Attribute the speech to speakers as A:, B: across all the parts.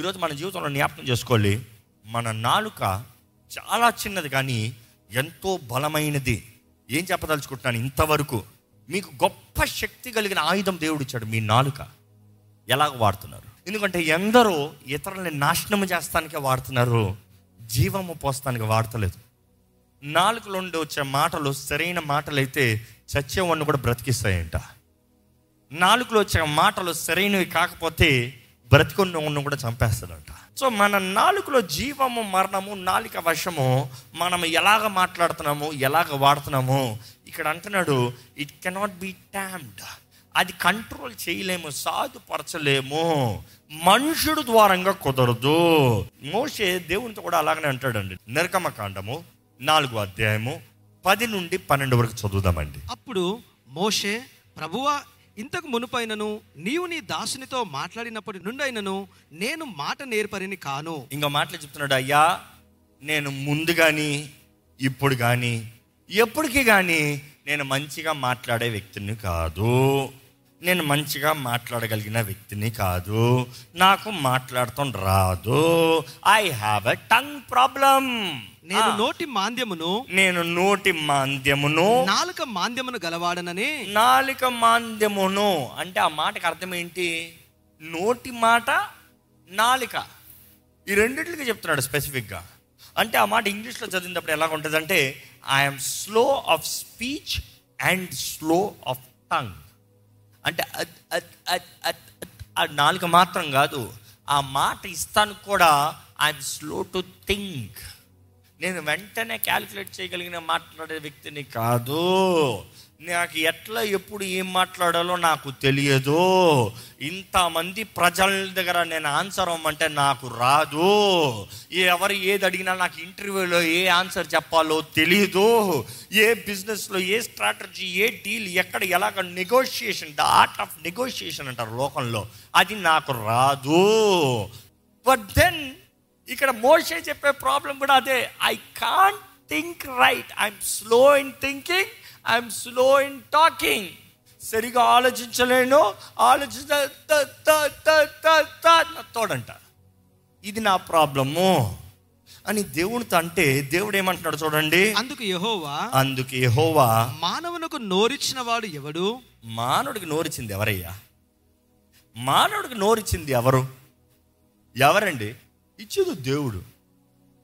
A: ఈరోజు మన జీవితంలో జ్ఞాపకం చేసుకోవాలి. మన నాలుక చాలా చిన్నది కానీ ఎంతో బలమైనది. ఏం చెప్పదలుచుకుంటున్నాను? ఇంతవరకు మీకు గొప్ప శక్తి కలిగిన ఆయుధం దేవుడు ఇచ్చాడు మీ నాలుక. ఎలాగ వాడుతున్నారు? ఎందుకంటే ఎందరో ఇతరులని నాశనం చేస్తానికే వాడుతున్నారు. జీవము పోస్తానికి వాడతలేదు. నాలుగులో నుండి వచ్చే మాటలు సరైన మాటలు అయితే చచ్చేవాడిని కూడా బ్రతికిస్తాయంట. నాలుగులో వచ్చే మాటలు సరైనవి కాకపోతే బ్రతికున్న కూడా చంపేస్తాడంట. సో మన నాలుగులో జీవము మరణము నాలుక వశము మనం ఎలాగ మాట్లాడుతున్నాము ఎలాగ వాడుతున్నాము? ఇక్కడ అంటున్నాడు ఇట్ కెనాట్ బి ట్యామ్డ్ అది కంట్రోల్ చేయలేము సాధుపరచలేము. మనుషుడు ద్వారంగా కుదరదు. మోషే దేవునితో కూడా అలాగనే అంటాడండి. నిర్గమకాండము కాండము అధ్యాయము పది నుండి పన్నెండు వరకు చదువుదామండి.
B: అప్పుడు మోషే ప్రభువా ఇంతకు మునుపైనను నీవు నీ దాసునితో మాట్లాడినప్పటి నుండైనను నేను మాట నేర్పరిని కాను.
A: ఇంకా మాటలు చెప్తున్నాడు అయ్యా నేను ముందు కానీ ఇప్పుడు కానీ ఎప్పటికీ కానీ నేను మంచిగా మాట్లాడే వ్యక్తిని కాదు. నేను మంచిగా మాట్లాడగలిగిన వ్యక్తిని కాదు. నాకు మాట్లాడటం రాదు. I have a tongue problem
B: నేను నోటి మాంద్యమును
A: నేను నోటి మాంద్యమును
B: నాలుక మాంద్యమును గలవాడనని.
A: నాలిక మాంద్యమును. అంటే ఆ మాటకి అర్థం ఏంటి? నోటి మాట నాలిక. ఈ రెండిట్లకి చెప్తున్నాడు స్పెసిఫిక్గా. అంటే ఆ మాట ఇంగ్లీష్లో చదివినప్పుడు ఎలా ఉంటుంది అంటే I'm slow of speech and slow of tongue అంటే ఆ నాలుక మాత్రం కాదు ఆ మాట ఇస్తాను కూడా ఐఎమ్ స్లో టు థింక్ నేను వెంటనే క్యాలిక్యులేట్ చేయగలిగిన మాట్లాడే వ్యక్తిని కాదు. నాకు ఎట్లా ఎప్పుడు ఏం మాట్లాడాలో నాకు తెలియదు. ఇంతమంది ప్రజల దగ్గర నేను ఆన్సర్ అవ్వమంటే నాకు రాదు. ఎవరు ఏది అడిగినా నాకు ఇంటర్వ్యూలో ఏ ఆన్సర్ చెప్పాలో తెలియదు ఏ బిజినెస్లో ఏ స్ట్రాటజీ ఏ డీల్ ఎక్కడ ఎలాగ negotiation the art of negotiation అంటారు లోకంలో. అది నాకు రాదు. బట్ దెన్ ఇక్కడ మోషే చెప్పే ప్రాబ్లం కూడా అదే. I can't think right I'm slow in thinking I'm slow in talking సరిగా ఆలోచించలేను. ఆలోచించ తోడంట. ఇది నా ప్రాబ్లము. అని దేవునితో అంటే దేవుడు ఏమంటున్నాడు చూడండి.
B: అందుకు యెహోవా
A: అందుకే యెహోవా
B: మానవునకు నోరిచ్చిన వాడు ఎవడు?
A: మానవుడికి నోరిచ్చింది ఎవరయ్యా? మానవుడికి నోరిచ్చింది ఎవరు? ఎవరండి? ఇచ్చేది దేవుడు.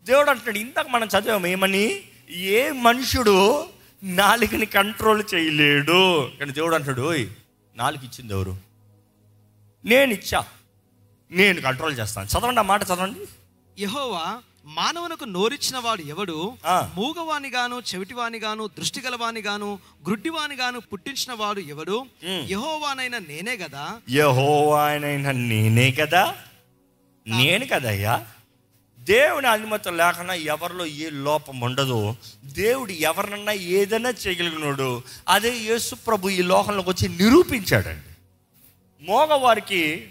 A: దేవుడు అంటున్నాడు ఇందాక మనం చదివాము ఏమని? ఏ మనుషుడు నాలుకని కంట్రోల్ చేయలేడు. కానీ దేవుడు అంటాడు ఓయ్ నాలుగు ఇచ్చింది ఎవరు? నేను ఇచ్చా. నేను కంట్రోల్ చేస్తాను. చదవండి ఆ మాట చదవండి.
B: యెహోవా మానవునకు నోరిచ్చిన వాడు ఎవడు?
A: ఆ.
B: మూగవాని గాను చెవిటివాని గాను దృష్టి గలవాని గాను గ్రుడ్డివాని గాను పుట్టించిన వాడు ఎవడు. యెహోవానైన నేనే కదా
A: యహోవానైనా నేనే కదా నేను కదయ్యా దేవుని అనుమతి లేకుండా ఎవరిలో ఏ లోపం ఉండదు. దేవుడు ఎవరినన్నా ఏదైనా చేయగలిగినాడు అదే యేసు ప్రభు ఈ లోకంలోకి వచ్చి నిరూపించాడండి. మోగవారికి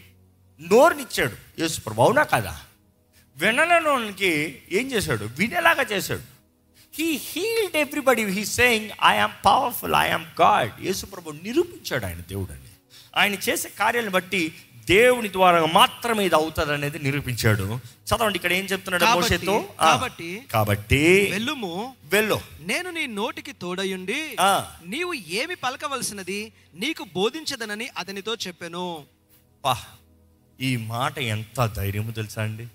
A: నోరునిచ్చాడు యేసు ప్రభు. అవునా కదా? వినలేనోనికి ఏం చేశాడు? వినేలాగా చేశాడు. He healed everybody he saying I'm powerful I'm God Yesu ప్రభు నిరూపించాడు ఆయన దేవుడు అండి. ఆయన చేసే కార్యాలను బట్టి దేవుని ద్వారా మాత్రమే ఇది అవుతుంది అనేది నిరూపించాడు. చదవండి ఇక్కడ ఏం చెప్తున్నాడు మోషేతో?
B: కాబట్టి
A: కాబట్టి
B: వెళ్ళుము.
A: వెళ్ళు.
B: నేను నీ నోటికి తోడయుండి. నీవు ఏమి పలకవలసినది నీకు బోధించదనని అతనితో చెప్పెను.
A: పా ఈ మాట ఎంత ధైర్యము తెలుసా అండి?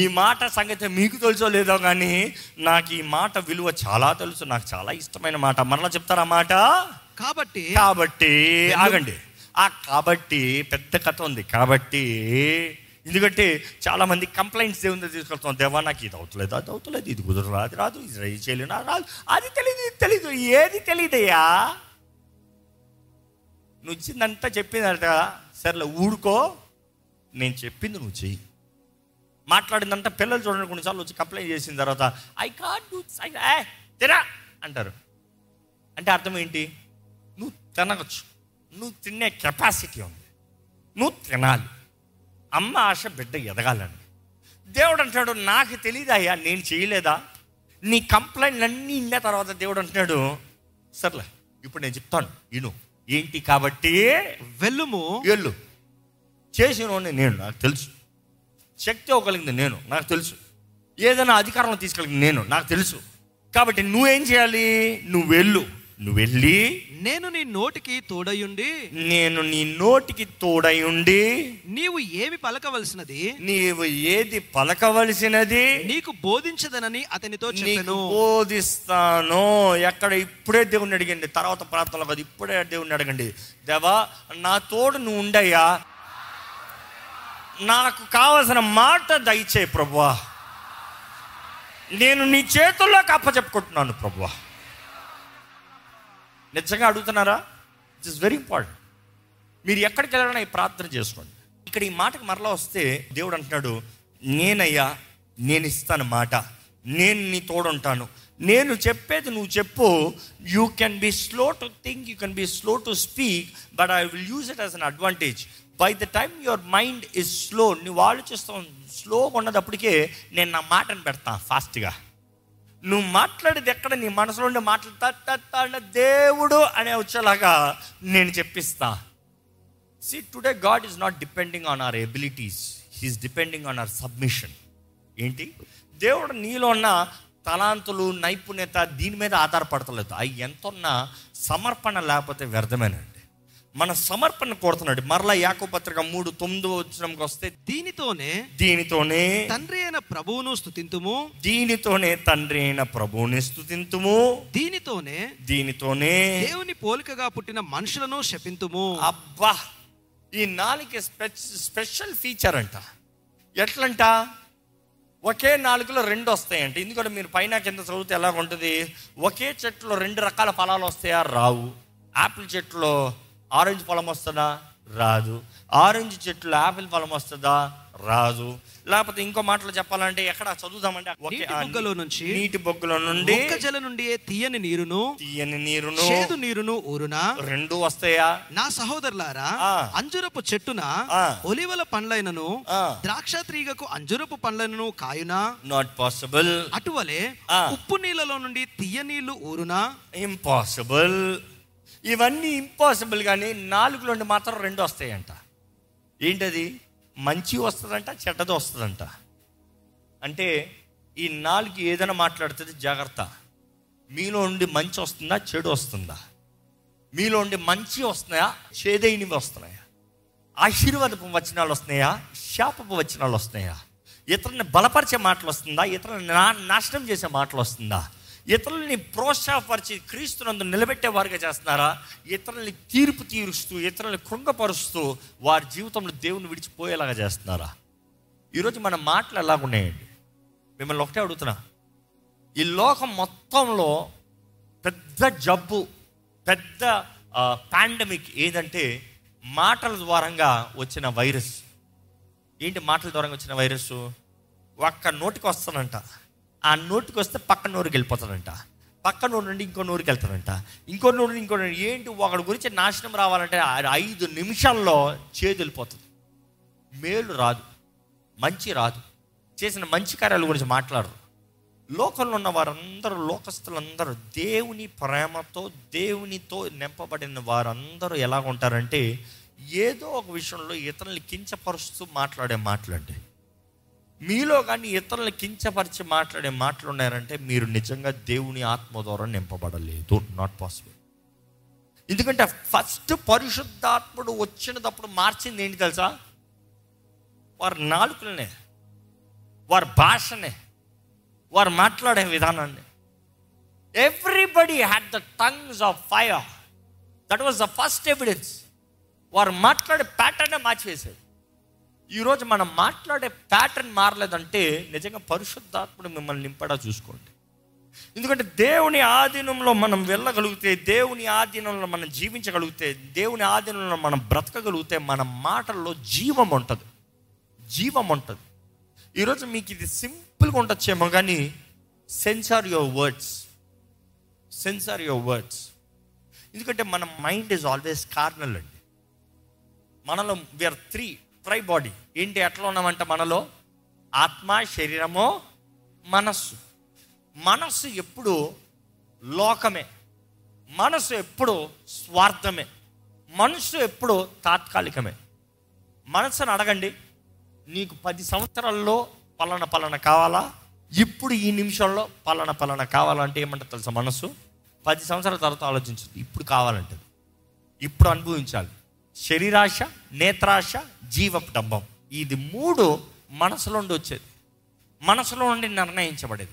A: ఈ మాట సంగతి మీకు తెలుసో లేదో కానీ నాకు ఈ మాట విలువ చాలా తెలుసు నాకు చాలా ఇష్టమైన మాట. మరలా చెప్తారా మాట?
B: కాబట్టి
A: కాబట్టి ఆగండి. ఆ కాబట్టి పెద్ద కథ ఉంది. కాబట్టి ఎందుకంటే చాలా మంది కంప్లైంట్స్ దేవుని తీసుకొస్తాం దేవా నాకు ఇది అవుతలేదు అది అవుతలేదు ఇది కుదరదు అది రాదు ఇది రై చేయలేను రాదు. అది తెలియదు ఇది తెలీదు ఏది తెలియదయ్యా నువ్వు ఇచ్చిందంతా చెప్పిందంట సర్లే ఊడుకో నేను చెప్పింది నువ్వు చెయ్యి. మాట్లాడిందంట పిల్లలు చూడండి కొన్నిసార్లు వచ్చి కంప్లైంట్ చేసిన తర్వాత ఐ కాట్ డూ తిరా అంటారు. అంటే అర్థం ఏంటి? నువ్వు తినవచ్చు నువ్వు తినే కెపాసిటీ ఉంది. నువ్వు తినాలి. అమ్మ ఆశ బిడ్డ ఎదగాలని. దేవుడు అంటాడు నాకు తెలియదయ్యా నేను చేయలేదా? నీ కంప్లైంట్ అన్నీ ఇన్న తర్వాత దేవుడు అంటున్నాడు సర్లే ఇప్పుడు నేను చెప్తాను ఇను ఏంటి కాబట్టి?
B: వెళ్ళుము
A: వెళ్ళు. చేసిన నేను నాకు తెలుసు. శక్తి ఇవ్వగలిగింది నేను నాకు తెలుసు. ఏదైనా అధికారంలో తీసుకెళ్ళింది నేను నాకు తెలుసు. కాబట్టి నువ్వేం చేయాలి? నువ్వు వెళ్ళు. నువ్వు వెళ్ళి
B: నేను నీ నోటికి తోడయుండి
A: నేను నీ నోటికి తోడై ఉండి
B: నీవు ఏమి పలకవలసినది?
A: నీవు ఏది పలకవలసినది?
B: నీకు బోధించదనని అతనితో చెప్పెను.
A: బోధిస్తాను? ఎక్కడ ఇప్పుడే దేవుణ్ణి అడిగండి. తర్వాత ప్రార్థనలో కాదు ఇప్పుడే దేవుణ్ణి అడగండి. దేవా నా తోడు నువ్వు ఉండయ్యా. నాకు కావలసిన మాట దయచే ప్రభువా. నేను నీ చేతుల్లోకి అప్పచెప్పుకుంటున్నాను ప్రభువా. నిజంగా అడుగుతున్నారా? ఇట్ ఇస్ వెరీ ఇంపార్టెంట్ మీరు ఎక్కడికి వెళ్ళాలన్నా ప్రార్థన చేసుకోండి. ఇక్కడ ఈ మాటకు మరలా వస్తే దేవుడు అంటున్నాడు నేనయ్యా నేను ఇస్తాను మాట. నేను నీ తోడుంటాను. నేను చెప్పేది నువ్వు చెప్పు. You can be slow to think you can be slow to speak but I will use it as an advantage by the time your mind is slow నువ్వు ఆలోచిస్తావు స్లోగా ఉన్నదప్పటికే నేను నా మాటను పెడతాను ఫాస్ట్గా నువ్వు మాట్లాడేది ఎక్కడ? నీ మనసులో ఉండి మాటలు దేవుడు అనే వచ్చేలాగా నేను చెప్పిస్తా. See today God is not depending on our abilities he's depending on our submission ఏంటి? దేవుడు నీలో ఉన్న తలాంతులు నైపుణ్యత దీని మీద ఆధారపడతలేదు. అవి ఎంత ఉన్నా సమర్పణ లేకపోతే వ్యర్థమేనండి. మన సమర్పణ కోరుతున్నాడు. మరలా యాకో పత్రిక మూడు తొమ్మిది వచ్చినంకి వస్తే
B: దీనితోనే
A: దీనితోనే
B: తండ్రి అయిన ప్రభువును స్థుతింతుము
A: దీనితోనే తండ్రి అయిన ప్రభువుని స్థుతింతుము
B: దీనితోనే
A: దీనితోనే
B: దేవుని పోలికగా పుట్టిన మనుషులను శపింతుము.
A: అబ్బా! ఈ నాలుగు స్పెషల్ ఫీచర్ అంట. ఎట్లంట? ఒకే నాలుగులో రెండు వస్తాయంట. ఎందుకంటే మీరు పైన కింద చదివితే ఎలా ఉంటుంది ఒకే చెట్టులో రెండు రకాల ఫలాలు వస్తాయా? రావు. ఆపిల్ చెట్టులో ఆరెంజ్ ఫలం వస్తుందా? రాదు. ఆరెంజ్ చెట్టులో ఆపిల్ ఫలం వస్తుందా? రాదు. లేకపోతే ఇంకో మాటలో చెప్పాలంటే ఎక్కడ చదువుదామంటే ఒకే-
B: నీటి బుగ్గలో నుంచి
A: నీటి బొగ్గులో నుండి
B: జల నుండి తీయని నీరును
A: తీయని నీరును
B: చేదు నీరును ఊరునా?
A: రెండు వస్తాయా?
B: నా సహోదరులారా. అంజురపు చెట్టున. ఒలివల పండ్లైనను. ద్రాక్ష తీగకు అంజురపు పండ్లైనను కాయునా?
A: నాట్ పాసిబుల్
B: అటువలే. ఉప్పు నీళ్ళలో నుండి తీయ నీళ్ళు ఊరునా?
A: ఇంపాసిబుల్ ఇవన్నీ ఇంపాసిబుల్ కానీ నాలుగులోండి మాత్రం రెండు వస్తాయంట. ఏంటది? మంచి వస్తుందంట చెడ్డది వస్తుందంట. అంటే ఈ నాలుగు ఏదైనా మాట్లాడుతుంది జాగ్రత్త. మీలో ఉండి మంచి వస్తుందా చెడు వస్తుందా? మీలో ఉండి మంచి వస్తున్నాయా చేదైనవి వస్తున్నాయా? ఆశీర్వాదపు వచనాలు వస్తున్నాయా శాపపు వచనాలు వస్తున్నాయా? ఇతరులని బలపరిచే మాటలు వస్తుందా? ఇతరులను నా నాశనం చేసే మాటలు వస్తుందా? ఇతరులని ప్రోత్సాహపరిచి క్రీస్తునందు నిలబెట్టే వారిగా చేస్తున్నారా? ఇతరులని తీర్పు తీరుస్తూ ఇతరులని కృంగపరుస్తూ వారి జీవితంలో దేవుని విడిచిపోయేలాగా చేస్తున్నారా? ఈరోజు మన మాటలు ఎలాగున్నాయండి? మిమ్మల్ని ఒకటే అడుగుతున్నా. ఈ లోకం మొత్తంలో పెద్ద జబ్బు పెద్ద పాండమిక్ ఏదంటే మాటల ద్వారంగా వచ్చిన వైరస్. ఏంటి మాటల ద్వారా వచ్చిన వైరస్ ఒక్క నోటికి వస్తానంట ఆ నోటికి వస్తే పక్క నోరుకి వెళ్ళిపోతాడంట. పక్క నోరు నుండి ఇంకో నోరుకి వెళ్తాడంట. ఇంకో నోరు నుండి ఇంకో నోరు ఏంటి? ఒకడి గురించి నాశనం రావాలంటే ఆ ఐదు నిమిషాల్లో చేదు వెళ్ళిపోతుంది మేలు రాదు. మంచి రాదు. చేసిన మంచి కార్యాల గురించి మాట్లాడరు. లోకంలో ఉన్న వారందరూ లోకస్తులందరూ దేవుని ప్రేమతో దేవునితో నింపబడిన వారందరూ ఎలా ఉంటారంటే ఏదో ఒక విషయంలో ఇతరుల్ని కించపరుస్తూ మాట్లాడే మాట్లాడే. మీలో కానీ ఇతరులను కించపరిచి మాట్లాడే మాటలు ఉన్నారంటే మీరు నిజంగా దేవుని ఆత్మ ద్వారా నింపబడలేదు. నాట్ పాసిబుల్ ఎందుకంటే ఫస్ట్ పరిశుద్ధాత్ముడు వచ్చినప్పుడు మార్చింది ఏంటి తెలుసా? వారి నాలుకలనే వారి భాషనే వారు మాట్లాడే విధానాన్ని. Everybody had the tongues of fire that was the first evidence వారు మాట్లాడే ప్యాటర్నే మార్చివేశారు ఈరోజు మనం మాట్లాడే ప్యాటర్న్ మారలేదంటే నిజంగా పరిశుద్ధాత్ముడు మిమ్మల్ని నింపడా చూసుకోండి. ఎందుకంటే దేవుని ఆధీనంలో మనం వెళ్ళగలిగితే దేవుని ఆధీనంలో మనం జీవించగలిగితే దేవుని ఆధీనంలో మనం బ్రతకగలిగితే మన మాటల్లో జీవం ఉంటుంది. జీవం ఉంటుంది. ఈరోజు మీకు ఇది సింపుల్గా ఉండొచ్చేమో కానీ censor your words censor your words ఎందుకంటే మన మైండ్ ఈజ్ ఆల్వేస్ కార్నల్ అండి. మనలో వీఆర్ త్రీ ట్రై బాడీ ఏంటి ఎట్లా ఉన్నామంటే మనలో? ఆత్మ శరీరము మనస్సు. మనస్సు ఎప్పుడు లోకమే. మనసు ఎప్పుడు స్వార్థమే. మనసు ఎప్పుడు తాత్కాలికమే. మనసును అడగండి నీకు పది సంవత్సరాల్లో పలాన పలాన కావాలా? ఇప్పుడు ఈ నిమిషంలో పలాన పలాన కావాలంటే ఏమంటారు తెలుసా మనసు పది సంవత్సరాల తర్వాత ఆలోచించదు ఇప్పుడు కావాలంటది. ఇప్పుడు అనుభవించాలి. శరీరాశ నేత్రాశ జీవపు డంబం ఇది మూడు మనసులో నుండి వచ్చేది. మనసులో నుండి నిర్ణయించబడేది.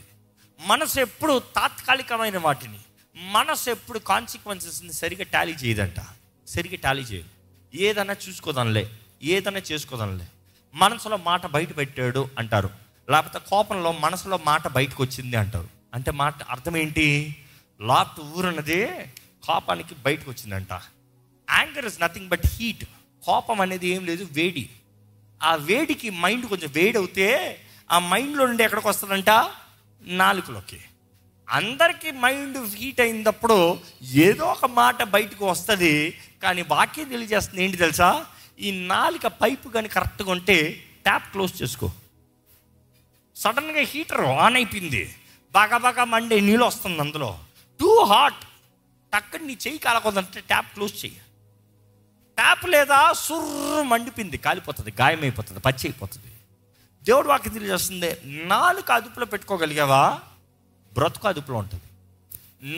A: మనసు ఎప్పుడు తాత్కాలికమైన వాటిని మనసు ఎప్పుడు కాన్సిక్వెన్సెస్ని సరిగా టాలీ చేయదంట. సరిగా టాలీ చేయదు. ఏదైనా చూసుకోదానిలే ఏదైనా చేసుకోదానిలే. మనసులో మాట బయట పెట్టాడు అంటారు. లేకపోతే కోపంలో మనసులో మాట బయటకు వచ్చింది అంటారు. అంటే మాట అర్థం ఏంటి? లాప్ట్ ఊరన్నదే కోపానికి బయటకు వచ్చిందంట. Anger is nothing but heat కోపం అనేది ఏం లేదు వేడి. ఆ వేడికి మైండ్ కొంచెం వేడి అవుతే ఆ మైండ్లో నుండి ఎక్కడికి వస్తుందంట? నాలుకలోకి. అందరికీ మైండ్ హీట్ అయినప్పుడు ఏదో ఒక మాట బయటకు వస్తుంది కానీ వాక్యం తెలియజేస్తుంది ఏంటి తెలుసా? ఈ నాలుక పైపు కానీ కరెక్ట్గా ఉంటే ట్యాప్ క్లోజ్ చేసుకో. సడన్గా హీటర్ ఆన్ అయిపోయింది. బాగా బాగా మండే నీళ్ళు వస్తుంది అందులో. టూ హాట్ టక్కని నీ చెయ్యి కాలకొద్దంటే ట్యాప్ క్లోజ్ చెయ్యి. ట్యాప్ లేదా సుర్రు మండిపింది కాలిపోతుంది గాయమైపోతుంది పచ్చి అయిపోతుంది దేవుడు వాకి తెలియజేస్తుంది నాలుగు అదుపులో పెట్టుకోగలిగావా? బ్రతుకు అదుపులో ఉంటుంది.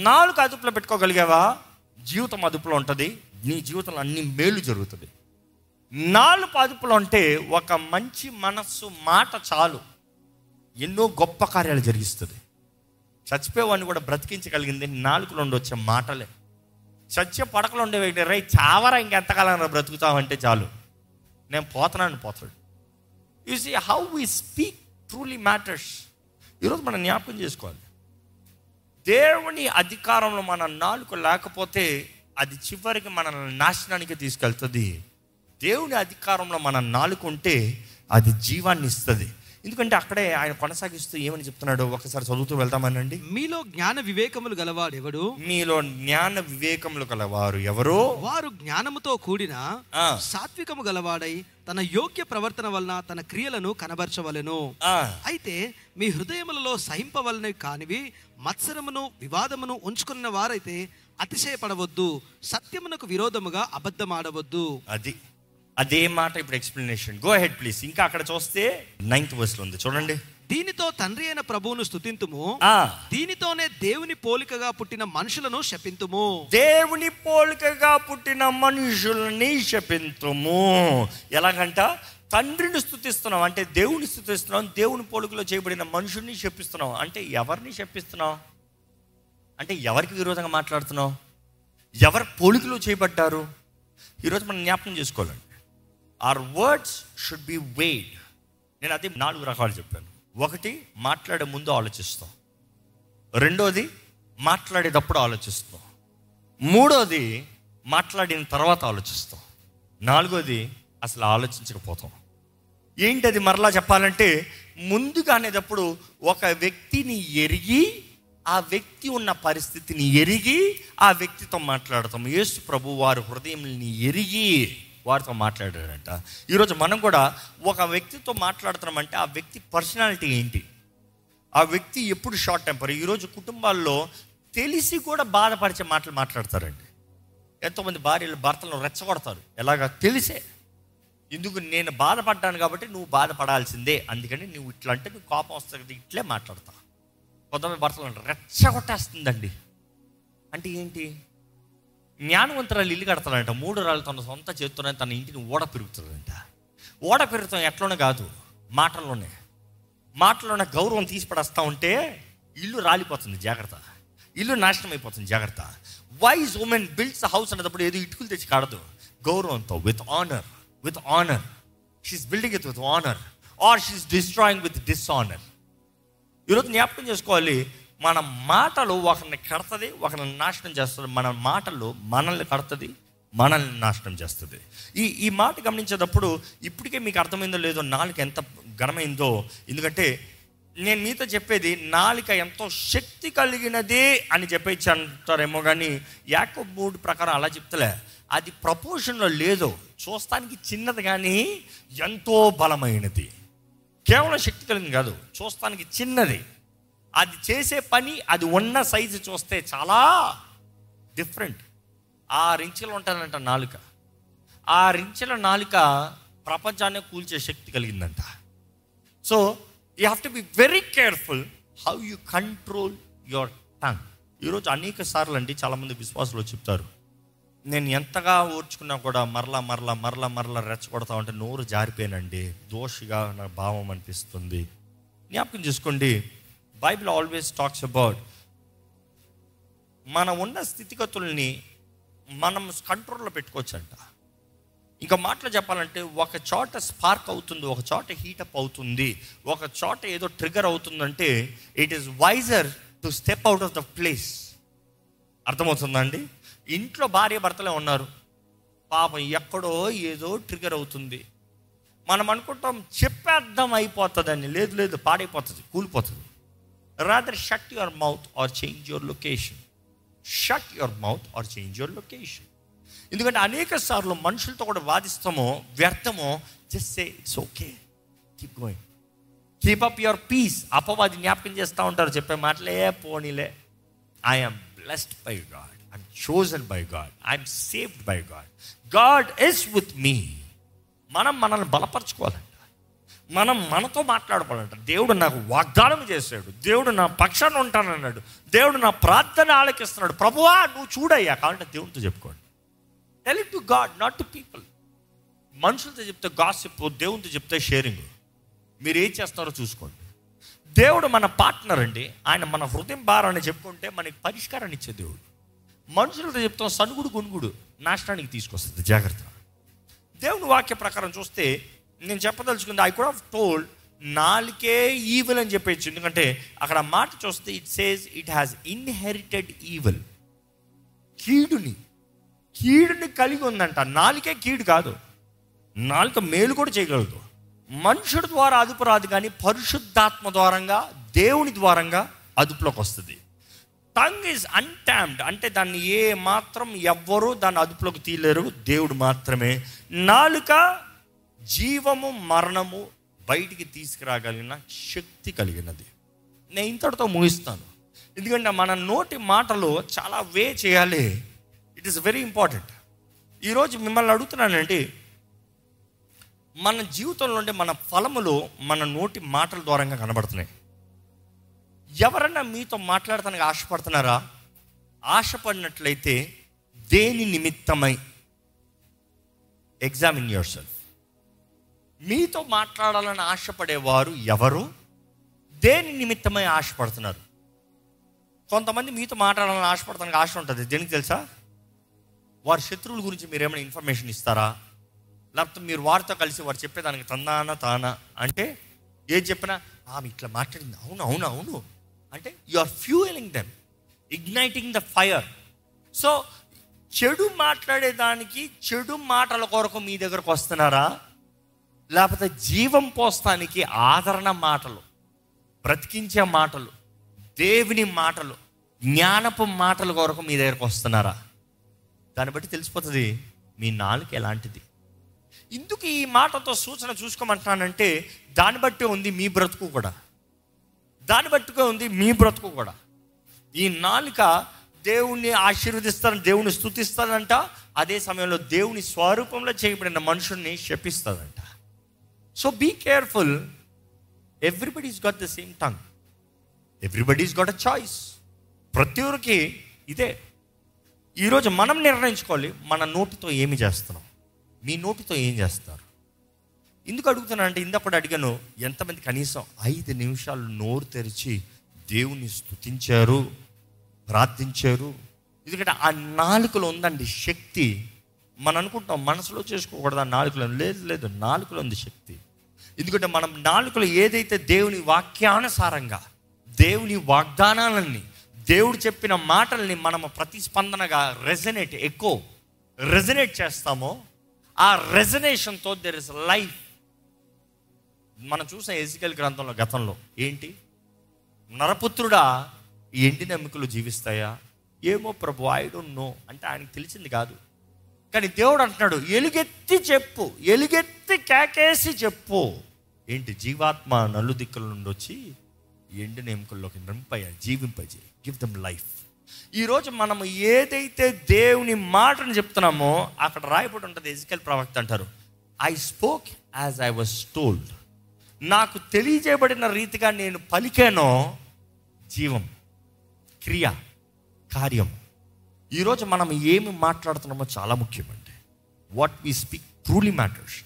A: నాలుగు అదుపులో పెట్టుకోగలిగావా? జీవితం అదుపులో ఉంటుంది నీ జీవితంలో అన్ని మేలు జరుగుతుంది. నాలుగు అదుపులో అంటే ఒక మంచి మనస్సు మాట చాలు. ఎన్నో గొప్ప కార్యాలు జరిగిస్తుంది. చచ్చిపోయేవాడిని కూడా బ్రతికించగలిగింది నాలుగులో నుండి వచ్చే మాటలే. సత్య పడకలు ఉండే వ్యక్తి రై చావరా ఇంకెంతకాలం బ్రతుకుతామంటే చాలు. నేను పోతున్నాను పోతాడు. You see how we speak truly matters ఈరోజు మనం జ్ఞాపకం చేసుకోవాలి. దేవుని అధికారంలో మన నాలుక లేకపోతే అది చివరికి మనల్ని నాశనానికి తీసుకెళ్తుంది. దేవుని అధికారంలో మన నాలుక ఉంటే అది జీవాన్ని ఇస్తుంది. ఎందుకంటే అక్కడే ఆయన కొనసాగిస్తూ ఏమని చెప్తున్నాడు? ఒకసారి చదువుతూ వెళ్తామనండి
B: మీలో జ్ఞాన వివేకములు గలవాడెవడు
A: మీలో జ్ఞాన వివేకములు కలవారు ఎవరు?
B: వారు జ్ఞానముతో కూడిన. సాత్వికము గలవాడై తన యోగ్య ప్రవర్తన వలన తన క్రియలను కనబరచవలెను. అయితే మీ హృదయములలో సహింపవలనవి కానివి మత్సరమును వివాదమును ఉంచుకున్న వారైతే అతిశయపడవద్దు సత్యమునకు విరోధముగా అబద్ధమాడవద్దు.
A: అది. అదే మాట ఇప్పుడు ఎక్స్ప్లెనేషన్ గో హెడ్ ప్లీజ్ ఇంకా అక్కడ చూస్తే నైన్త్ వర్స్లో ఉంది. చూడండి.
B: దీనితో తండ్రి అయిన ప్రభువును స్తుతింతుము.
A: ఆ.
B: దీనితోనే దేవుని పోలికగా పుట్టిన మనుషులను శపింతుము.
A: దేవుని పోలికగా పుట్టిన మనుషుల్ని శపింతుము. ఎలాగంట? తండ్రిని స్థుతిస్తున్నాం అంటే దేవుని స్థుతిస్తున్నాం దేవుని పోలికలో చేయబడిన మనుషుల్ని శపిస్తున్నాం. అంటే ఎవరిని శపిస్తున్నాం? అంటే ఎవరికి విరోధంగా మాట్లాడుతున్నావు ఎవరి పోలికలో చేయబడ్డారు? ఈరోజు మనం జ్ఞాపకం చేసుకోవాలండి. Our words should be weighed నేను అది నాలుగు రకాలు చెప్పాను. ఒకటి మాట్లాడే ముందు ఆలోచిస్తాం. రెండోది మాట్లాడేటప్పుడు ఆలోచిస్తాం. మూడోది మాట్లాడిన తర్వాత ఆలోచిస్తాం. నాలుగోది అసలు ఆలోచించకపోతాం. ఏంటి అది మరలా చెప్పాలంటే ముందుగా అనేటప్పుడు ఒక వ్యక్తిని ఎరిగి ఆ వ్యక్తి ఉన్న పరిస్థితిని ఎరిగి ఆ వ్యక్తితో మాట్లాడతాం. యేసు ప్రభు వారి హృదయంని ఎరిగి వారితో మాట్లాడాడంట ఈరోజు మనం కూడా ఒక వ్యక్తితో మాట్లాడుతున్నామంటే ఆ వ్యక్తి పర్సనాలిటీ ఏంటి? ఆ వ్యక్తి ఎప్పుడు షార్ట్ టెంపర్? ఈరోజు కుటుంబాల్లో తెలిసి కూడా బాధపరిచే మాటలు మాట్లాడతారండి. ఎంతోమంది భార్యలు భర్తలను రెచ్చగొడతారు. ఎలాగా? తెలిసే. ఎందుకు? నేను బాధపడ్డాను కాబట్టి నువ్వు బాధపడాల్సిందే. అందుకని నువ్వు ఇట్లా అంటే నువ్వు కోపం వస్తుంది ఇట్లే మాట్లాడతా. కొంతమంది భర్తలు రెచ్చగొట్టేస్తుందండి. అంటే ఏంటి? జ్ఞానవంతురాలు ఇల్లు కడతాడంట. మూడు రాళ్ళు తన సొంత చేత్తోనే తన ఇంటిని ఓడ పెరుగుతుందంట ఓడ పెరుగుతాం ఎట్లోనే కాదు మాటల్లోనే. మాటలోనే గౌరవం తీసిపడేస్తా ఉంటే ఇల్లు రాలిపోతుంది జాగ్రత్త. ఇల్లు నాశనం అయిపోతుంది జాగ్రత్త. వైజ్ ఉమెన్ బిల్డ్స్ హౌస్ అనేటప్పుడు ఏదో ఇటుకలు తెచ్చి కాడదు. గౌరవంతో with honour with honour she's building it with honour or she's destroying with dishonour ఈరోజు జ్ఞాపకం చేసుకోవాలి మన మాటలు ఒకరిని కడతది ఒకరిని నాశనం చేస్తుంది. మన మాటలు మనల్ని కడతది మనల్ని నాశనం చేస్తుంది. ఈ ఈ మాట గమనించేటప్పుడు ఇప్పటికే మీకు అర్థమైందో లేదో నాలుక ఎంత ఘనమైందో ఎందుకంటే నేను మీతో చెప్పేది నాలుక ఎంతో శక్తి కలిగినదే అని చెప్పేసి అంటారేమో కానీ యాకో మూడు ప్రకారం అలా చెప్తలే. అది ప్రపోర్షన్లో లేదు. చూస్తానికి చిన్నది కానీ ఎంతో బలమైనది. కేవలం శక్తి కలిగింది కాదు చూస్తానికి చిన్నది. అది చేసే పని అది ఉన్న సైజు చూస్తే చాలా డిఫరెంట్. ఆరు ఇంచులు నాలుక. ఆరు ఇంచుల నాలుక ప్రపంచాన్ని కూల్చే శక్తి కలిగిందంట. So you have to be very careful how you control your tongue ఈరోజు అనేక సార్లు అండి చాలామంది విశ్వాసులు చెప్తారు. నేను ఎంతగా ఓర్చుకున్నా కూడా మరలా మరలా మరలా మరలా రెచ్చగొడతా ఉంటే నోరు జారిపోయానండి. దోషిగా నా భావం అనిపిస్తుంది. జ్ఞాపకం చేసుకోండి. బైబిల్ ఆల్వేస్ టాక్స్ అబౌట్ మనం ఉన్న స్థితిగతుల్ని మనం కంట్రోల్లో పెట్టుకోవచ్చంట. ఇంకా మాటలు చెప్పాలంటే ఒక చోట స్పార్క్ అవుతుంది ఒక చోట హీటప్ అవుతుంది ఒక చోట ఏదో ట్రిగర్ అవుతుందంటే it is wiser to step out of the place అర్థమవుతుందండి? ఇంట్లో భార్య భర్తలే ఉన్నారు. పాపం ఎక్కడో ఏదో ట్రిగర్ అవుతుంది. మనం అనుకుంటాం చెప్పేద్దాం అయిపోతుందని. లేదు లేదు పాడైపోతుంది కూలిపోతుంది. Rather shut your mouth or change your location shut your mouth or change your location ఎందుకంటే అనేక సార్లు మనుషులతో కూడా వాదిస్తామో వ్యర్థమో just say it's okay keep going keep up your peace అపవాది జ్ఞాపకం చేస్తూ ఉంటారు చెప్పే మాటలే పోనీలే. I'm blessed by God I'm chosen by God I'm saved by God God is with me మనం మనల్ని బలపరచుకోవాలి. మనం మనతో మాట్లాడుకోవాలంట. దేవుడు నాకు వాగ్దానం చేశాడు. దేవుడు నా పక్షాన్ని ఉంటానన్నాడు. దేవుడు నా ప్రార్థన ఆలకిస్తున్నాడు. ప్రభువా నువ్వు చూడయ్యా. కావాలంటే దేవుడితో చెప్పుకోండి. Tell it to God not to people మనుషులతో చెప్తే గాసిప్ దేవునితో చెప్తే షేరింగ్ మీరు ఏం చేస్తారో చూసుకోండి. దేవుడు మన పార్ట్నర్ అండి. ఆయన మన హృదయం భారాన్ని చెప్పుకుంటే మనకి పరిష్కారాన్ని ఇచ్చే దేవుడు. మనుషులతో చెప్తాం సనుగుడు గునుగుడు నాశనానికి తీసుకొస్తుంది. జాగ్రత్త. దేవుని వాక్య ప్రకారం చూస్తే నేను చెప్పదలుచుకుంది ఐ కుడ్ హావ్ టోల్డ్ నాలుకే ఈవిల్ అని చెప్పేచ్చు ఎందుకంటే అక్కడ మాట చూస్తే it says it has inherited evil కీడుని కీడుని కలిగి ఉందంట. నాలుకే కీడు కాదు. నాలుక మేలు కూడా చేయగలదు. మనుషుడి ద్వారా అదుపు రాదు కానీ పరిశుద్ధాత్మ ద్వారంగా దేవుని ద్వారంగా అదుపులోకి వస్తుంది. టంగ్ ఈజ్ అన్టామ్డ్ అంటే దాన్ని ఏ మాత్రం ఎవ్వరూ దాన్ని అదుపులోకి తీయలేరు. దేవుడు మాత్రమే. నాలుక జీవము మరణము బయటికి తీసుకురాగలిగిన శక్తి కలిగినది. నేను ఇంతటితో ముగిస్తాను. ఎందుకంటే మన నోటి మాటలు చాలా వే చేయాలి. ఇట్ ఈస్ వెరీ ఇంపార్టెంట్ ఈరోజు మిమ్మల్ని అడుగుతున్నానండి మన జీవితంలో ఉండే మన ఫలములు మన నోటి మాటల ద్వారంగా కనబడుతున్నాయి. ఎవరన్నా మీతో మాట్లాడటానికి ఆశపడుతున్నారా? ఆశపడినట్లయితే దేని నిమిత్తమై? ఎగ్జామిన్ యువర్ సెల్ఫ్ మీతో మాట్లాడాలని ఆశపడేవారు ఎవరు? దేని నిమిత్తమై ఆశపడుతున్నారు? కొంతమంది మీతో మాట్లాడాలని ఆశపడతానికి ఆశ ఉంటుంది. దేనికి తెలుసా? వారి శత్రువుల గురించి మీరు ఏమైనా ఇన్ఫర్మేషన్ ఇస్తారా? లేకపోతే మీరు వారితో కలిసి వారు చెప్పేదానికి తన్నానా తానా? అంటే ఏది చెప్పినా ఆమె ఇట్లా మాట్లాడింది. అవును అవును అవును. అంటే you are fuelling them igniting the fire so చెడు మాట్లాడేదానికి చెడు మాటల కొరకు మీ దగ్గరకు వస్తున్నారా? లేకపోతే జీవం పోస్తానికి ఆదరణ మాటలు బ్రతికించే మాటలు దేవుని మాటలు జ్ఞానపు మాటల కొరకు మీ దగ్గరకు వస్తున్నారా? దాన్ని బట్టి తెలిసిపోతుంది మీ నాలుక ఎలాంటిది. ఇందుకు ఈ మాటతో సూచన చూసుకోమంటున్నానంటే దాన్ని బట్టి ఉంది మీ బ్రతుకు కూడా. దాన్ని బట్టుకే ఉంది మీ బ్రతుకు కూడా. ఈ నాలుక దేవుణ్ణి ఆశీర్వదిస్తాను దేవుని స్థుతిస్తానంట అదే సమయంలో దేవుని స్వరూపంలో చేయబడిన మనుషుల్ని శపిస్తుందంట so be careful everybody's got the same tongue everybody's got a choice ప్రతి ఒక్కరికి ఇదే. ఈరోజు మనం నిర్ణయించుకోవాలి మన నోటితో ఏమి చేస్తున్నాం? మీ నోటితో ఏం చేస్తారు? ఎందుకు అడుగుతున్నా అంటే ఇందప్పుడు అడిగాను ఎంతమంది కనీసం ఐదు నిమిషాలు నోరు తెరిచి దేవుని స్తుతించారు ప్రార్థించారు? ఎందుకంటే ఆ నాలుకలో ఉందండి శక్తి. మనం అనుకుంటాం మనసులో చేసుకోకూడదు ఆ నాలుకలో లేదు లేదు నాలుకలో ఉంది శక్తి. ఎందుకంటే మనం నాలుకలో ఏదైతే దేవుని వాక్యానుసారంగా దేవుని వాగ్దానాలని దేవుడు చెప్పిన మాటల్ని మనం ప్రతిస్పందనగా రెజనేట్ ఎక్కువ రెజనేట్ చేస్తామో ఆ రెజనేషన్తో దెర్ ఇస్ లైఫ్ మనం చూసిన ఎజికల్ గ్రంథంలో గతంలో. ఏంటి? నరపుత్రుడా ఈ ఎండిన ఎముకలు జీవిస్తాయా? ఏమో ప్రభు ఐ డోంట్ నో అంటే ఆయనకు తెలిసింది కాదు. కానీ దేవుడు అంటున్నాడు ఎలుగెత్తి చెప్పు ఎలుగెత్తి కేకేసి చెప్పు. ఏంటి జీవాత్మ నలు దిక్కుల నుండి వచ్చి ఎండిన ఎముకల్లోకి నింపయ జీవింపజే గివ్ దమ్ లైఫ్. ఈరోజు మనం ఏదైతే దేవుని మాటను చెప్తున్నామో అక్కడ రాయబడి ఉంటుంది ఎజికల్ ప్రవక్త అంటారు I spoke as I was told నాకు తెలియజేయబడిన రీతిగా నేను పలికానో జీవం క్రియ కార్యం. ఈరోజు మనం ఏమి మాట్లాడుతున్నామో చాలా ముఖ్యమండి. What we speak truly matters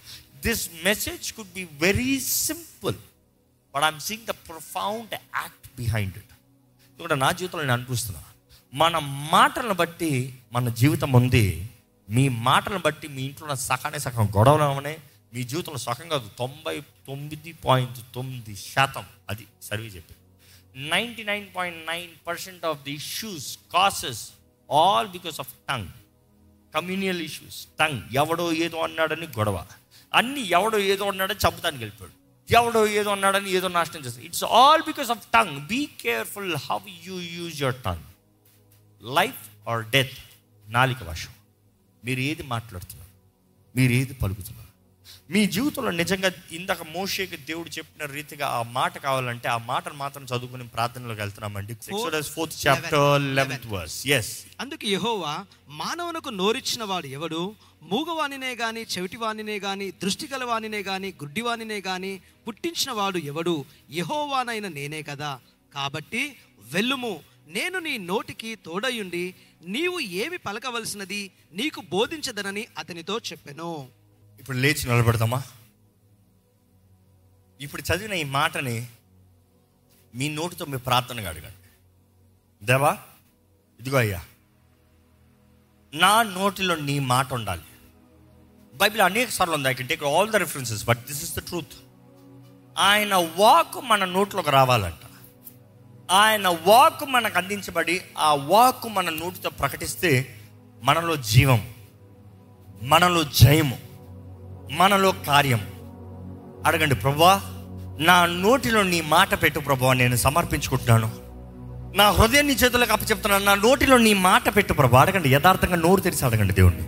A: this message could be very simple but I'm seeing the profound act behind it ఇక్కడ నా జీవితంలో నేను అనిపిస్తున్నా మన మాటలను బట్టి మన జీవితం ఉంది. మీ మాటలను బట్టి మీ ఇంట్లో ఉన్న సకానే సగం గొడవలు మీ జీవితంలో సగం కాదు తొంభై తొమ్మిది పాయింట్ తొమ్మిది శాతం అది సర్వే చెప్పి ninety nine point nine percent of the issues cases all because of tongue communal issues tongue ఎవడో ఏదో అన్నాడని గొడవ. అన్ని ఎవడో ఏదో అన్నాడని చంపుతానికి వెళ్ళిపోయాడు. ఎవడో ఏదో అన్నాడని ఏదో నాశనం చేస్తాడు. It's all because of tongue be careful how you use your tongue life or death నాలిక వశం. మీరు ఏది మాట్లాడుతున్నారు? మీరు ఏది పలుకుతున్నారు? మీ జీవితంలో నిజంగా ఇందాక మోషేకి దేవుడు చెప్పిన రీతిగా ఆ మాట కావాలంటే ఆ మాటను మాత్రం చదువుకుని ప్రార్థనలోకి వెళ్తున్నామండి. ఫోర్త్ చాప్టర్ లెవెన్త్ వర్స్ ఎస్
B: అందుకు యెహోవా మానవునకు నోరిచ్చిన వాడు ఎవడు? మూగవానినే గాని చెవిటివానినే గాని దృష్టి గలవానినే గాని గుడ్డివానినే గాని పుట్టించిన వాడు ఎవడు? యెహోవానైన నేనే కదా. కాబట్టి వెళ్ళుము. నేను నీ నోటికి తోడయుండి నీవు ఏమి పలకవలసినది నీకు బోధించదనని అతనితో చెప్పెను.
A: ఇప్పుడు లేచి నిలబెడదామా? ఇప్పుడు చదివిన ఈ మాటని మీ నోటితో మీ ప్రార్థనగా అడగండి. దేవా ఇదిగో అయ్యా నా నోటిలో నీ మాట ఉండాలి. బైబిల్ అనేక సార్లు ఉంది I can take all the references but this is the truth ఆయన వాక్ మన నోట్లోకి రావాలంట. ఆయన వాక్ మనకు అందించబడి ఆ వాక్ మన నోటితో ప్రకటిస్తే మనలో జీవం మనలో జయము. మనలో కార్యం. అడగండి ప్రభా నా నోటిలో నీ మాట పెట్టు ప్రభా నేను సమర్పించుకుంటున్నాను. నా హృదయం నీ చేతులకు అప్పచెప్తున్నాను. నా నోటిలో నీ మాట పెట్టు ప్రభా. అడగండి యథార్థంగా నోరు తెరిచి అడగండి దేవుణ్ణి.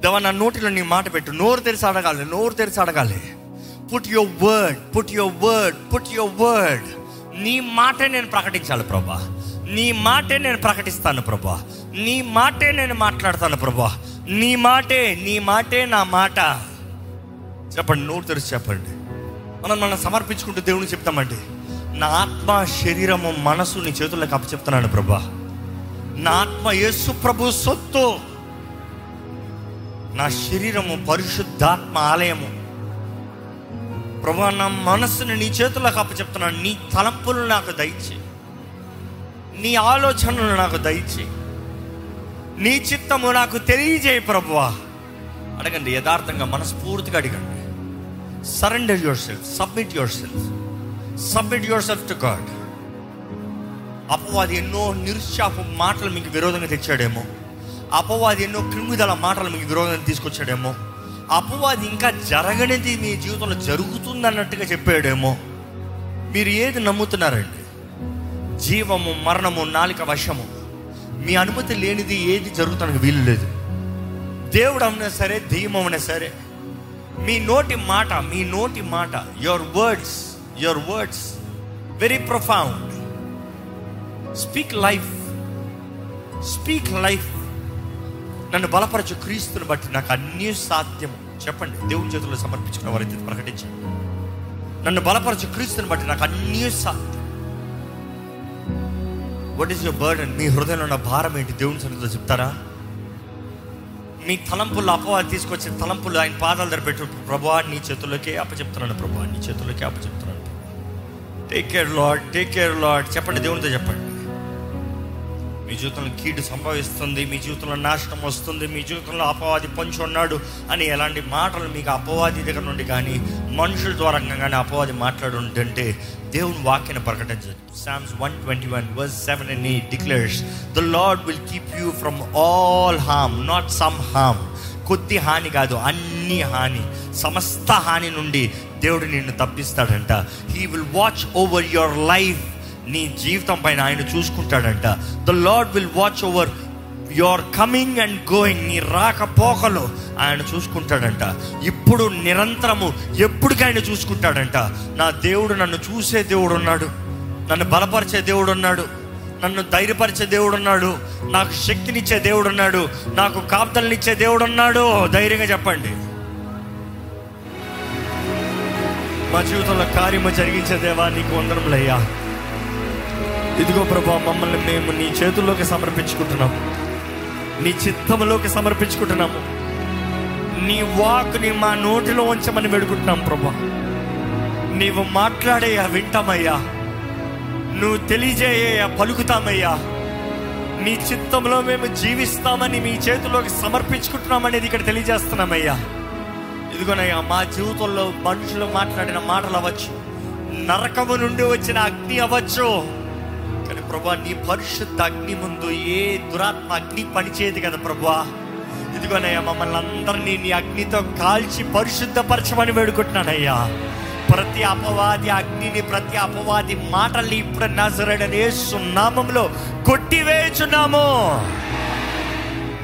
A: దేవా నా నోటిలో నీ మాట పెట్టు. నోరు తెరిచి అడగాలి నోరు తెరిచి అడగాలి. Put your word put your word put your word నీ మాటే నేను ప్రకటించాలి ప్రభా. నీ మాటే నేను ప్రకటిస్తాను ప్రభా. నీ మాటే నేను మాట్లాడతాను ప్రభా. నీ మాటే నీ మాటే నా మాట. చెప్పండి నోరు తెరిచి చెప్పండి. మనం మనం సమర్పించుకుంటూ దేవుని చెప్తామండి. నా ఆత్మ శరీరము మనసు నీ చేతుల్లోకి అప్పచెప్తున్నాను ప్రభా. నా ఆత్మ యేసు ప్రభు సొత్తు. నా శరీరము పరిశుద్ధాత్మ ఆలయము. ప్రభా నా మనస్సుని నీ చేతుల్లోకి అప్పచెప్తున్నాను నీ తలంపులు నాకు దయచే. నీ ఆలోచనలు నాకు దయచే. నీ చిత్తము నాకు తెలియజేయి ప్రభువా అడగండి యథార్థంగా మనస్ఫూర్తిగా అడగండి. Surrender yourself submit yourself submit yourself to God అపవాది ఎన్నో నిరుత్సాహ మాటలు మీకు విరోధంగా తెచ్చాడేమో. అపవాది ఎన్నో క్రిమిదల మాటలు మీకు విరోధంగా తీసుకొచ్చాడేమో. అపవాది ఇంకా జరగనిది మీ జీవితంలో జరుగుతుంది అన్నట్టుగా చెప్పాడేమో. మీరు ఏది నమ్ముతున్నారండి? జీవము మరణము నాలిక వశము. మీ అనుమతి లేనిది ఏది జరుగుతానికి వీలు లేదు. దేవుడు అవునా సరే దెయ్యం అవునా సరే మీ నోటి మాట మీ నోటి మాట your words your words very profound speak life speak life నన్ను బలపరచు క్రీస్తుని బట్టి నాకు అన్నీ సాధ్యం చెప్పండి దేవుని చేతుల్లో సమర్పించుకున్న వారైతే ప్రకటించండి. నన్ను బలపరచు క్రీస్తుని బట్టి నాకు అన్నీ సాధ్యం వాట్ ఈస్ యువర్ బర్డన్ మీ హృదయంలో ఉన్న భారం ఏంటి? దేవుని సన్నిధిలో చెప్తారా? మీ తలంపులు అపవాది తీసుకొచ్చిన తలంపులు ఆయన పాదాల దగ్గర పెట్టు. ప్రభా నీ చేతుల్లోకే అప్పచెప్తున్నాను ప్రభా నీ చేతుల్లోకే అప్పచెప్తున్నాను. Take care Lord take care Lord చెప్పండి దేవునితో చెప్పండి. మీ జీవితంలో కీడు సంభవిస్తుంది మీ జీవితంలో నాశనం వస్తుంది మీ జీవితంలో అపవాది పొంచి ఉన్నాడు అని ఎలాంటి మాటలు మీకు అపవాది దగ్గర నుండి కానీ మనుషుల ద్వారా కానీ అపవాది మాట్లాడుంటే దేవుని వాక్యను ప్రకటించదు. Psalms one twenty one verse seven and eight declares the Lord will keep you from all harm not some harm కొద్ది హాని కాదు అన్ని హాని సమస్త హాని నుండి దేవుడు నిన్ను తప్పిస్తాడంట. He will watch over your life నీ జీవితం పైన ఆయన చూసుకుంటాడంట. The Lord will watch over your coming and going నీ రాకపోకలు ఆయన చూసుకుంటాడంట. ఇప్పుడు నిరంతరము ఎప్పటికీ ఆయన చూసుకుంటాడంట. నా దేవుడు నన్ను చూసే దేవుడు ఉన్నాడు. నన్ను బలపరిచే దేవుడు ఉన్నాడు. నన్ను ధైర్యపరిచే దేవుడు ఉన్నాడు. నాకు శక్తినిచ్చే దేవుడు ఉన్నాడు. నాకు కాపుతలనిచ్చే దేవుడు ఉన్నాడు. ధైర్యంగా చెప్పండి. మా జీవితంలో కార్యము జరిగించే దేవా నీకు వందరములయ్యా ఇదిగో ప్రభా మమ్మల్ని మేము నీ చేతుల్లోకి సమర్పించుకుంటున్నాము నీ చిత్తంలోకి సమర్పించుకుంటున్నాము నీ వాక్ని మా నోటిలో ఉంచమని వేడుకుంటున్నాం ప్రభా. నీవు మాట్లాడేయా వింటామయ్యా. నువ్వు తెలియజేయ పలుకుతామయ్యా. నీ చిత్తంలో మేము జీవిస్తామని మీ చేతుల్లోకి సమర్పించుకుంటున్నామనేది ఇక్కడ తెలియజేస్తున్నామయ్యా. ఇదిగోనయ్యా మా జీవితంలో మనుషులు మాట్లాడిన మాటలు అవ్వచ్చు. నరకము నుండి వచ్చిన అగ్ని అవ్వచ్చు. ప్రభా నీ పరిశుద్ధ అగ్ని ముందు ఏ దురాత్మ అగ్ని పనిచేయదు కదా ప్రభా. ఇదిగోనయ్యా మమ్మల్ని అందరినీ నీ అగ్నితో కాల్చి పరిశుద్ధపరచమని వేడుకుంటున్నానయ్యా. ప్రతి అపవాది అగ్నిని ప్రతి అపవాది మాటల్ని ఇప్పుడు నజరడనే సున్నామంలో కొట్టివేచున్నాము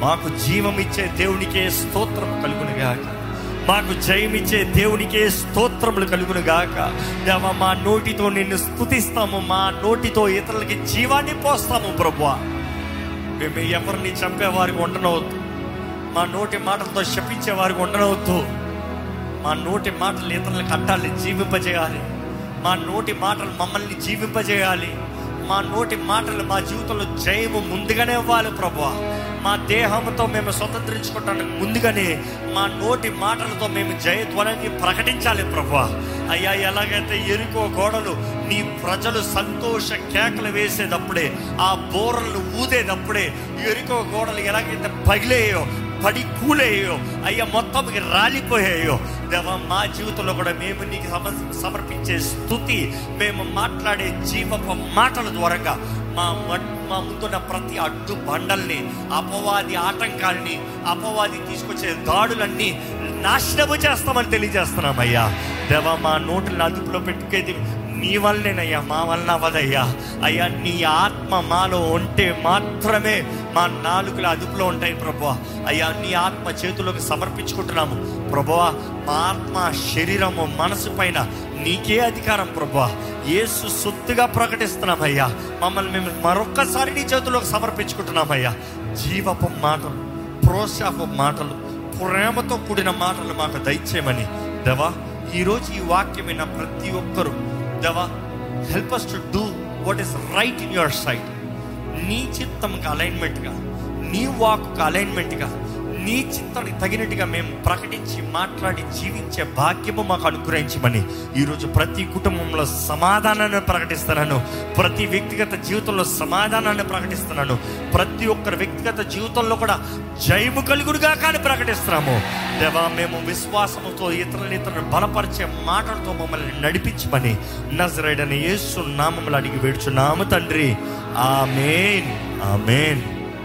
A: మాకు జీవం ఇచ్చే దేవునికే స్తోత్రం కలుగునిగాక. మాకు జయమిచ్చే దేవునికే స్తోత్రములు కలుగును గాక దేవ మా నోటితో నిన్ను స్థుతిస్తాము మా నోటితో ఇతరులకి జీవాన్ని పోస్తాము ప్రభు మేము ఎవరిని చంపేవారికి ఉండనవద్దు. మా నోటి మాటలతో శపించేవారికి ఉండనవద్దు. మా నోటి మాటలు ఇతరులకు అట్టాలి జీవింపజేయాలి. మా నోటి మాటలు మమ్మల్ని జీవింపజేయాలి. మా నోటి మాటలు మా జీవితంలో జయము ముందుగానే ఇవ్వాలి ప్రభు మా దేహంతో మేము స్వతంత్రించుకోవటానికి ముందుగానే మా నోటి మాటలతో మేము జయధ్వనాన్ని ప్రకటించాలి ప్రభు. అయ్యా ఎలాగైతే ఎరుకో గోడలు నీ ప్రజలు సంతోష కేకలు వేసేటప్పుడే ఆ బోరలు ఊదేటప్పుడే ఎరుకో గోడలు ఎలాగైతే పగిలేయో పడి కూలేయో అయ్యా మొత్తం రాలిపోయాయో దేవ మా జీవితంలో కూడా మేము నీకు సమ సమర్పించే స్థుతి మేము మాట్లాడే జీవపు మాటల ద్వారంగా మా మట్- మా ముందున్న ప్రతి అడ్డు బండల్ని అపవాది ఆటంకాల్ని అపవాది తీసుకొచ్చే దాడులన్నీ నాశనము చేస్తామని తెలియజేస్తున్నామయ్యా. దేవ మా నోటిని అదుపులో పెట్టుకేది నీ వల్లనేనయ్యా మా వలన వదయ్యా అయ్యా నీ ఆత్మ మాలో ఉంటే మాత్రమే మా నాలుగుల అదుపులో ఉంటాయి ప్రభు అయ్యా నీ ఆత్మ చేతులకు సమర్పించుకుంటున్నాము. ప్రభు మా ఆత్మ శరీరము మనసు పైన నీకే అధికారం ప్రభా. యేసు సొత్తుగా ప్రకటిస్తున్నామయ్యా. మమ్మల్ని మేము మరొక్కసారి నీ చేతుల్లోకి సమర్పించుకుంటున్నామయ్యా. జీవపు మాటలు ప్రోత్సాహపు మాటలు ప్రేమతో కూడిన మాటలు మాకు దయచేయమని. దవా ఈరోజు ఈ వాక్యం విన్న ప్రతి ఒక్కరూ దవా help us to do what is right in your sight నీ చిత్తంకి అలైన్మెంట్గా నీ వాక్కు అలైన్మెంట్గా నీ చిత్తానికి తగినట్టుగా మేము ప్రకటించి మాట్లాడి జీవించే భాగ్యము మాకు అనుగ్రహించమని ఈరోజు ప్రతి కుటుంబంలో సమాధానాన్ని ప్రకటిస్తున్నాను. ప్రతి వ్యక్తిగత జీవితంలో సమాధానాన్ని ప్రకటిస్తున్నాను. ప్రతి ఒక్కరి వ్యక్తిగత జీవితంలో కూడా జయము కలుగుడుగా కానీ ప్రకటిస్తున్నాము. దేవా మేము విశ్వాసముతో ఇతరులను ఇతరులను బలపరిచే మాటలతో మమ్మల్ని నడిపించమని నజరైడని యేసు నామములు అడిగి వేడుచున్నాము తండ్రి. ఆమెన్. ఆమెన్.